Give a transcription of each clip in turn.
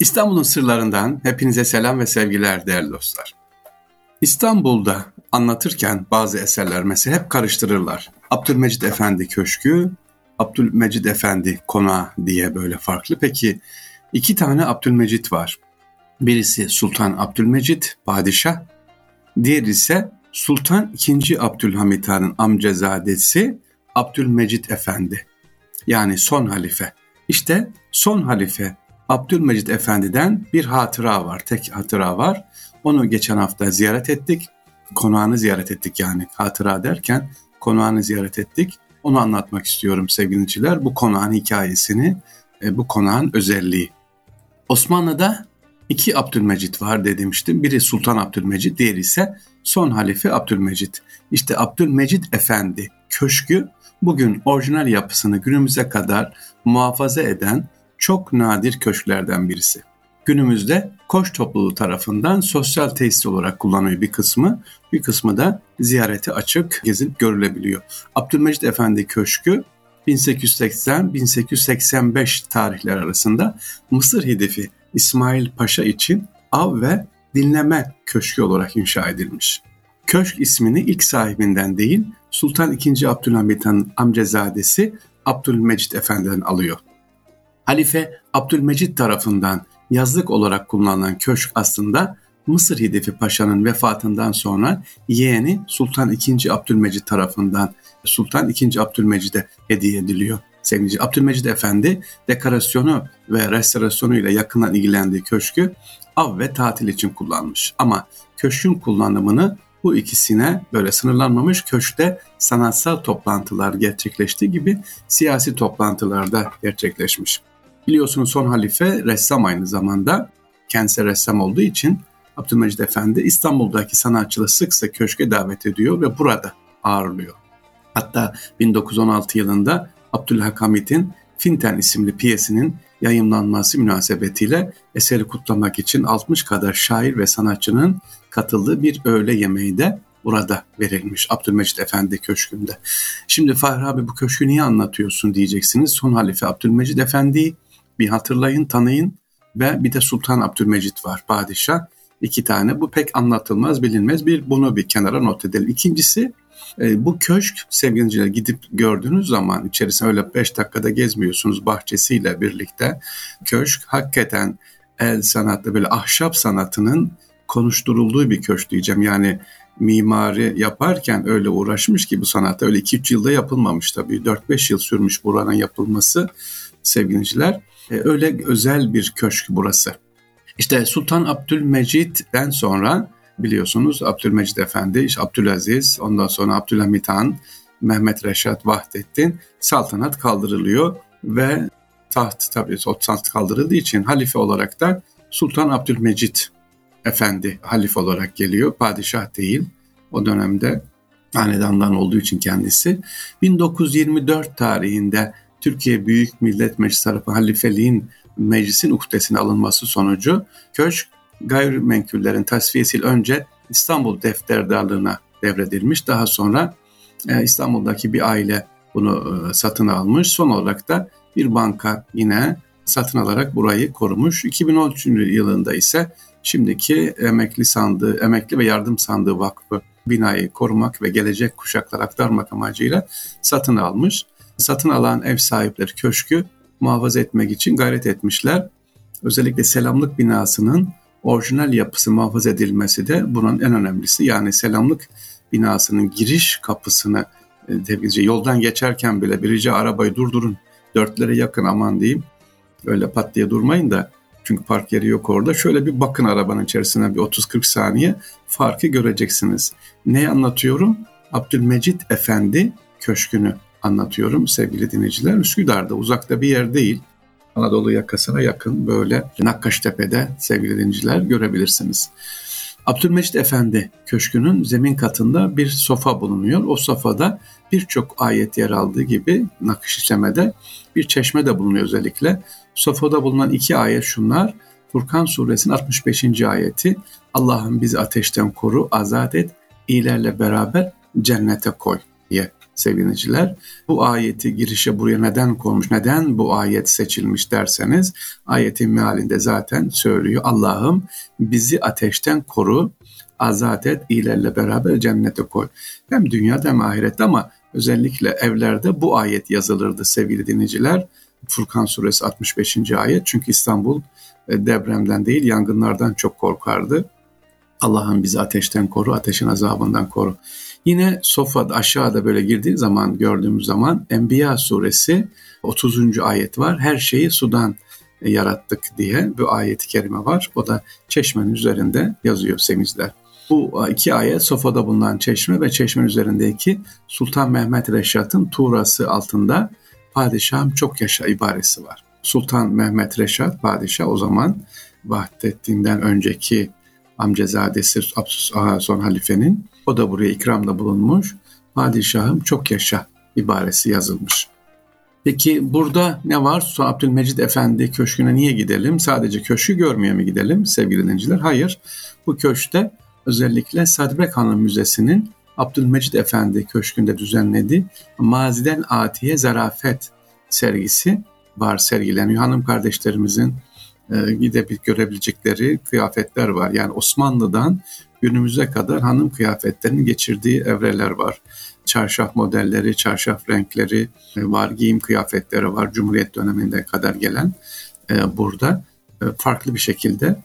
İstanbul'un sırlarından hepinize selam ve sevgiler değerli dostlar. İstanbul'da anlatırken bazı eserler mesela hep karıştırırlar. Abdülmecid Efendi Köşkü, Abdülmecid Efendi Konağı diye böyle farklı. Peki iki tane Abdülmecid var. Birisi Sultan Abdülmecid Padişah, diğeri ise Sultan II. Abdülhamit Han'ın amcazadesi Abdülmecid Efendi. Yani son halife. İşte son halife Abdülmecid Efendi'den bir hatıra var, tek hatıra var. Onu geçen hafta ziyaret ettik. Konağını ziyaret ettik yani hatıra derken konağını ziyaret ettik. Onu anlatmak istiyorum sevgiliciler. Bu konağın hikayesini, e, bu konağın özelliği. Osmanlı'da iki Abdülmecit var demiştim. Biri Sultan Abdülmecit, diğeri ise son halife Abdülmecit. İşte Abdülmecit Efendi köşkü bugün orijinal yapısını günümüze kadar muhafaza eden çok nadir köşklerden birisi. Günümüzde Koç topluluğu tarafından sosyal tesis olarak kullanılıyor bir kısmı, bir kısmı da ziyarete açık, gezip görülebiliyor. Abdülmecit Efendi Köşkü 1880-1885 tarihler arasında Mısır hedefi İsmail Paşa için av ve dinleme köşkü olarak inşa edilmiş. Köşk ismini ilk sahibinden değil Sultan II. Abdülhamit Han amcazadesi Abdülmecit Efendi'den alıyor. Halife Abdülmecit tarafından yazlık olarak kullanılan köşk aslında Mısır Hidefi Paşa'nın vefatından sonra yeğeni Sultan II. Abdülmecit tarafından Sultan II. Abdülmecid'e hediye ediliyor. Sevgili Abdülmecid Efendi dekorasyonu ve restorasyonu ile yakından ilgilendiği köşkü av ve tatil için kullanmış. Ama köşkün kullanımını bu ikisine böyle sınırlanmamış köşkte sanatsal toplantılar gerçekleştiği gibi siyasi toplantılarda gerçekleşmiş. Biliyorsunuz son halife ressam aynı zamanda. Kendisi ressam olduğu için Abdülmecid Efendi İstanbul'daki sanatçıları sık sık köşke davet ediyor ve burada ağırlıyor. Hatta 1916 yılında Abdülhamit'in Finten isimli piyesinin yayınlanması münasebetiyle eseri kutlamak için 60 kadar şair ve sanatçının katıldığı bir öğle yemeği de burada verilmiş Abdülmecit Efendi Köşkü'nde. Şimdi Fahri abi bu köşkü niye anlatıyorsun diyeceksiniz. Son halife Abdülmecit Efendi'yi bir hatırlayın, tanıyın ve bir de Sultan Abdülmecit var, padişah. iki tane. Bu pek anlatılmaz, bilinmez. Bir bunu bir kenara not edelim. İkincisi e, bu köşk sevgiliciler gidip gördüğünüz zaman içerisinde öyle 5 dakikada gezmiyorsunuz bahçesiyle birlikte. Köşk hakikaten el sanatı böyle ahşap sanatının konuşturulduğu bir köşk diyeceğim. Yani mimari yaparken öyle uğraşmış ki bu sanatta öyle 2-3 yılda yapılmamış tabii. 4-5 yıl sürmüş buranın yapılması sevgiliciler. E, öyle özel bir köşk burası. İşte Sultan Abdülmecit'ten sonra biliyorsunuz Abdülmecid Efendi, işte Abdülaziz, ondan sonra Abdülhamit Han, Mehmet Reşat Vahdettin saltanat kaldırılıyor ve taht tabii taht kaldırıldığı için halife olarak da Sultan Abdülmecit Efendi halife olarak geliyor. Padişah değil. O dönemde hanedandan olduğu için kendisi. 1924 tarihinde Türkiye Büyük Millet Meclisi tarafından halifeliğin meclisin uhdesine alınması sonucu köşk gayrimenkullerin tasfiyesiyle önce İstanbul defterdarlığına devredilmiş. Daha sonra e, İstanbul'daki bir aile bunu e, satın almış. Son olarak da bir banka yine satın alarak burayı korumuş. 2013 yılında ise şimdiki emekli sandığı, emekli ve yardım sandığı vakfı binayı korumak ve gelecek kuşaklara aktarmak amacıyla satın almış satın alan ev sahipleri köşkü muhafaza etmek için gayret etmişler. Özellikle selamlık binasının orijinal yapısı muhafaza edilmesi de bunun en önemlisi. Yani selamlık binasının giriş kapısını e, yoldan geçerken bile birici arabayı durdurun dörtlere yakın aman diyeyim. Öyle pat diye durmayın da çünkü park yeri yok orada. Şöyle bir bakın arabanın içerisine bir 30-40 saniye farkı göreceksiniz. Ne anlatıyorum? Abdülmecit Efendi köşkünü anlatıyorum sevgili dinleyiciler. Üsküdar'da uzakta bir yer değil. Anadolu yakasına yakın böyle Nakkaştepe'de sevgili dinleyiciler görebilirsiniz. Abdülmecit Efendi Köşkü'nün zemin katında bir sofa bulunuyor. O sofada birçok ayet yer aldığı gibi nakış işlemede bir çeşme de bulunuyor özellikle. Sofada bulunan iki ayet şunlar. Furkan suresinin 65. ayeti Allah'ım bizi ateşten koru, azat et, iyilerle beraber cennete koy diye sevgiliciler. Bu ayeti girişe buraya neden konmuş, neden bu ayet seçilmiş derseniz ayetin mealinde zaten söylüyor. Allah'ım bizi ateşten koru, azat et, iyilerle beraber cennete koy. Hem dünyada hem ahirette ama özellikle evlerde bu ayet yazılırdı sevgili dinleyiciler. Furkan suresi 65. ayet çünkü İstanbul e, depremden değil yangınlardan çok korkardı. Allah'ım bizi ateşten koru, ateşin azabından koru. Yine Sofa'da aşağıda böyle girdiği zaman gördüğümüz zaman Enbiya suresi 30. ayet var. Her şeyi sudan yarattık diye bir ayet-i kerime var. O da çeşmenin üzerinde yazıyor semizler. Bu iki ayet Sofa'da bulunan çeşme ve çeşmenin üzerindeki Sultan Mehmet Reşat'ın tuğrası altında padişahım çok yaşa ibaresi var. Sultan Mehmet Reşat padişah o zaman Vahdettin'den önceki amcazadesi son halifenin o da buraya ikramda bulunmuş. Padişahım çok yaşa ibaresi yazılmış. Peki burada ne var? Sultan Abdülmecid Efendi köşküne niye gidelim? Sadece köşkü görmeye mi gidelim sevgili dinleyiciler? Hayır. Bu köşkte özellikle Sadrek Hanım Müzesi'nin Abdülmecid Efendi köşkünde düzenlediği Maziden Atiye Zarafet sergisi var sergileniyor. Hanım kardeşlerimizin gidip görebilecekleri kıyafetler var. Yani Osmanlı'dan günümüze kadar hanım kıyafetlerinin geçirdiği evreler var. Çarşaf modelleri, çarşaf renkleri e, var, giyim kıyafetleri var. Cumhuriyet döneminde kadar gelen e, burada e, farklı bir şekilde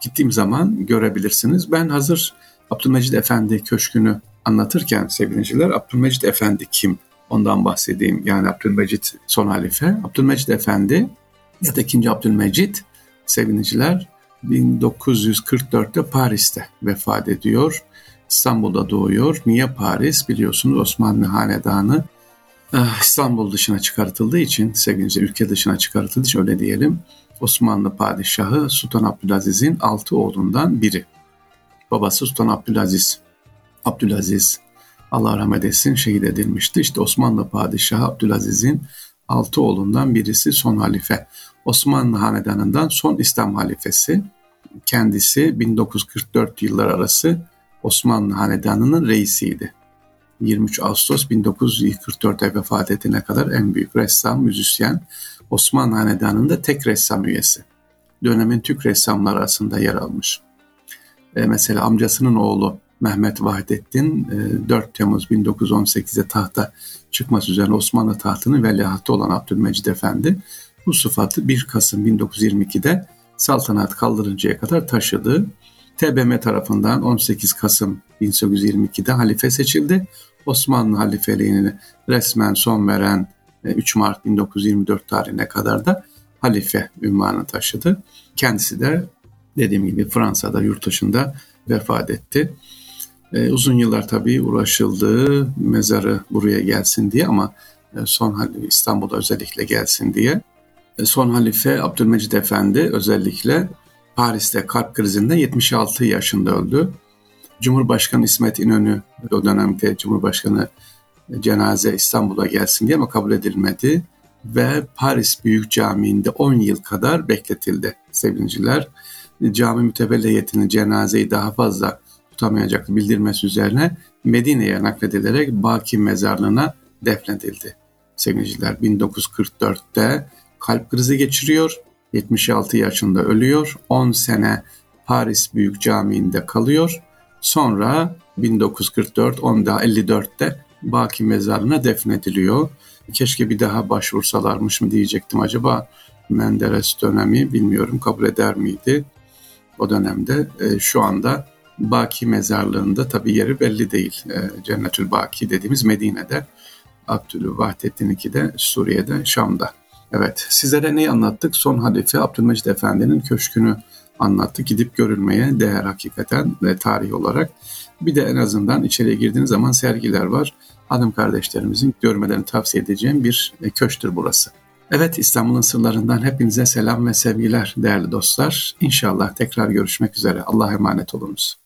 gittiğim zaman görebilirsiniz. Ben hazır Abdülmecid Efendi Köşkü'nü anlatırken sevgiliciler Abdülmecid Efendi kim? Ondan bahsedeyim. Yani Abdülmecid son halife. Abdülmecid Efendi ya da ikinci Abdülmecid sevgiliciler 1944'te Paris'te vefat ediyor. İstanbul'da doğuyor. Niye Paris? Biliyorsunuz Osmanlı Hanedanı ah, İstanbul dışına çıkartıldığı için, sevgili ülke dışına çıkartıldığı için öyle diyelim. Osmanlı padişahı Sultan Abdülaziz'in altı oğlundan biri. Babası Sultan Abdülaziz. Abdülaziz Allah rahmet etsin şehit edilmişti. İşte Osmanlı padişahı Abdülaziz'in altı oğlundan birisi son halife. Osmanlı Hanedanı'ndan son İslam halifesi. Kendisi 1944 yıllar arası Osmanlı Hanedanı'nın reisiydi. 23 Ağustos 1944'te vefat edene kadar en büyük ressam, müzisyen, Osmanlı Hanedanı'nda tek ressam üyesi. Dönemin Türk ressamları arasında yer almış. E, mesela amcasının oğlu Mehmet Vahdettin 4 e, Temmuz 1918'de tahta çıkması üzerine Osmanlı tahtının veliahtı olan Abdülmecid Efendi bu sıfatı 1 Kasım 1922'de saltanat kaldırıncaya kadar taşıdı. TBM tarafından 18 Kasım 1822'de halife seçildi. Osmanlı halifeliğini resmen son veren 3 e, Mart 1924 tarihine kadar da halife ünvanı taşıdı. Kendisi de dediğim gibi Fransa'da yurt dışında vefat etti. E, uzun yıllar tabii uğraşıldı mezarı buraya gelsin diye ama e, son İstanbul'da özellikle gelsin diye. E, son halife Abdülmecid Efendi özellikle Paris'te kalp krizinden 76 yaşında öldü. Cumhurbaşkanı İsmet İnönü o dönemde Cumhurbaşkanı cenaze İstanbul'a gelsin diye ama kabul edilmedi ve Paris Büyük Camii'nde 10 yıl kadar bekletildi sevgiliciler. Cami mütevelliyetinin cenazeyi daha fazla tutamayacaktı bildirmesi üzerine Medine'ye nakledilerek Baki mezarlığına defnedildi. Sevgiliciler 1944'te kalp krizi geçiriyor. 76 yaşında ölüyor. 10 sene Paris Büyük Camii'nde kalıyor. Sonra 1944 10'da 54'te Baki mezarına defnediliyor. Keşke bir daha başvursalarmış mı diyecektim acaba Menderes dönemi bilmiyorum kabul eder miydi o dönemde. E, şu anda Baki mezarlığında tabi yeri belli değil. E, Cennetül Baki dediğimiz Medine'de, Abdülvahdettin'inki de Suriye'de, Şam'da. Evet, sizlere neyi anlattık? Son halife Abdülmecid Efendi'nin köşkünü anlattık. Gidip görülmeye değer hakikaten ve tarih olarak. Bir de en azından içeriye girdiğiniz zaman sergiler var. Hanım kardeşlerimizin görmelerini tavsiye edeceğim bir e, köşktür burası. Evet İstanbul'un sırlarından hepinize selam ve sevgiler değerli dostlar. İnşallah tekrar görüşmek üzere. Allah'a emanet olunuz.